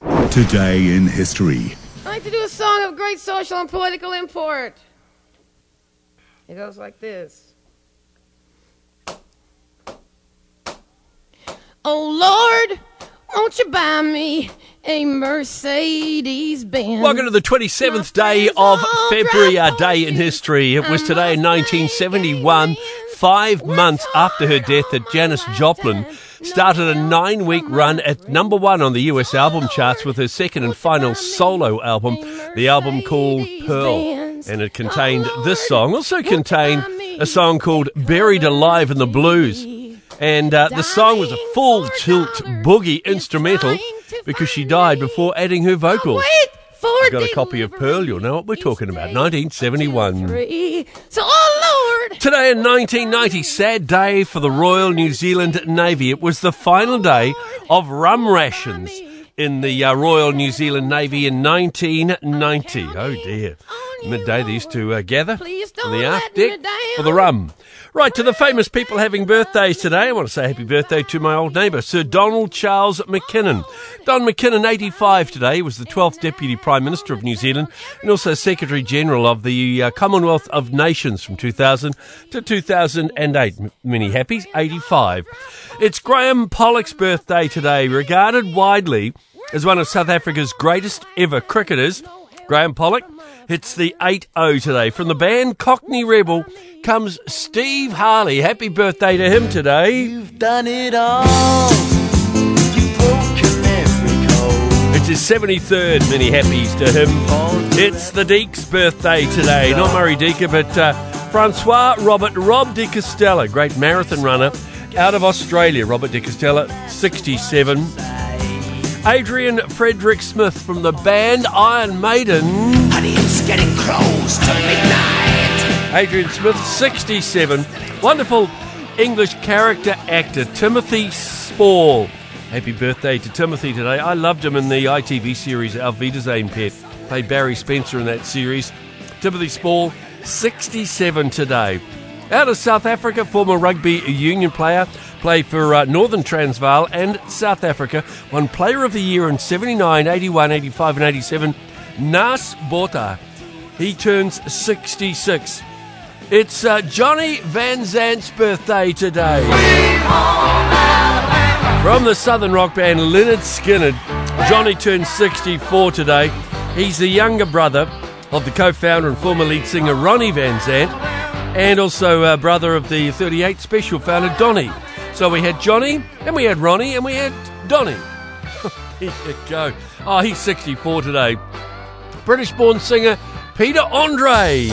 Today in history. I like to do a song of great social and political import. It goes like this. Oh Lord, won't you buy me a Mercedes Benz? Welcome to the 27th day of February, our day in history. It was today in 1971, five months after her death, that Janis Joplin started a nine week run at number one on the US album charts with her second and final solo album, the album called Pearl. And it contained this song, also contained a song called Buried Alive in the Blues. And uh, the song was a full tilt boogie instrumental because she died before adding her vocals. I've got a copy of Pearl, you'll know what we're talking about. 1971. Today in 1990, sad day for the Royal New Zealand Navy. It was the final day of rum rations in the uh, Royal New Zealand Navy in 1990. Oh dear. Midday, they used to uh, gather on the aft deck for the rum. Right, to the famous people having birthdays today, I want to say happy birthday to my old neighbour, Sir Donald Charles McKinnon. Don McKinnon, 85 today, he was the 12th Deputy Prime Minister of New Zealand and also Secretary General of the uh, Commonwealth of Nations from 2000 to 2008. Many happies, 85. It's Graeme Pollock's birthday today, regarded widely as one of South Africa's greatest ever cricketers. Graeme Pollock hits the 8 0 today. From the band Cockney Rebel comes Steve Harley. Happy birthday to him today. You've done it all. You've broken every code. It's his 73rd. Many happies to him. It's the Deek's birthday today. Not Murray Deaker, but uh, Francois Robert Rob de Castella, great marathon runner out of Australia. Robert de Castella, 67. Adrian Frederick Smith from the band Iron Maiden. Honey, it's getting close to midnight. Adrian Smith, 67. Wonderful English character actor Timothy Spall. Happy birthday to Timothy today. I loved him in the ITV series Auf Wiedersehen Pet. Played Barry Spencer in that series. Timothy Spall, 67 today. Out of South Africa, former rugby union player, played for uh, Northern Transvaal and South Africa, won Player of the Year in 79, 81, 85, and 87. Naas Botha. He turns 66. It's uh, Johnny Van Zant's birthday today. From the southern rock band Lynyrd Skynyrd, Johnny turns 64 today. He's the younger brother of the co founder and former lead singer Ronnie Van Zant, and also uh, brother of the 38 Special founder Donny. So we had Johnny, and we had Ronnie, and we had Donny. there you go. Oh, he's 64 today. British born singer Peter Andre.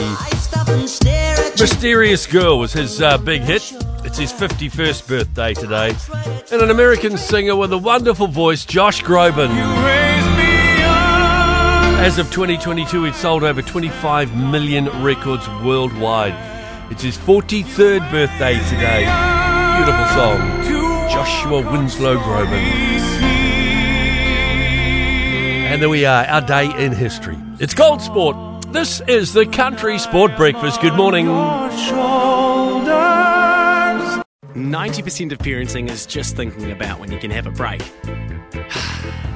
Mysterious Girl was his uh, big hit. It's his 51st birthday today. And an American singer with a wonderful voice, Josh Groban. As of 2022, he'd sold over 25 million records worldwide. It's his 43rd birthday today. Beautiful song. Joshua Winslow Groban. And there we are, our day in history. It's Gold Sport. This is the Country Sport Breakfast. Good morning. 90% of parenting is just thinking about when you can have a break.